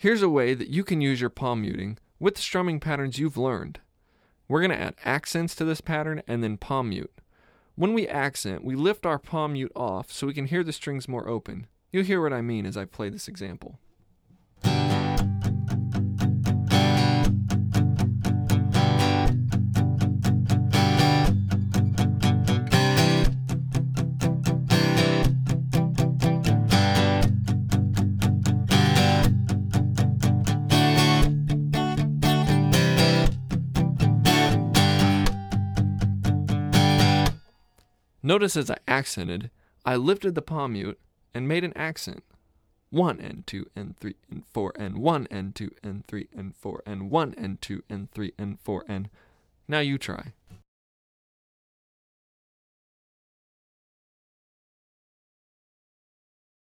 Here's a way that you can use your palm muting with the strumming patterns you've learned. We're going to add accents to this pattern and then palm mute. When we accent, we lift our palm mute off so we can hear the strings more open. You'll hear what I mean as I play this example. Notice as I accented, I lifted the palm mute and made an accent. One and two and three and four and one and two and three and four and one and two and three and four and now you try.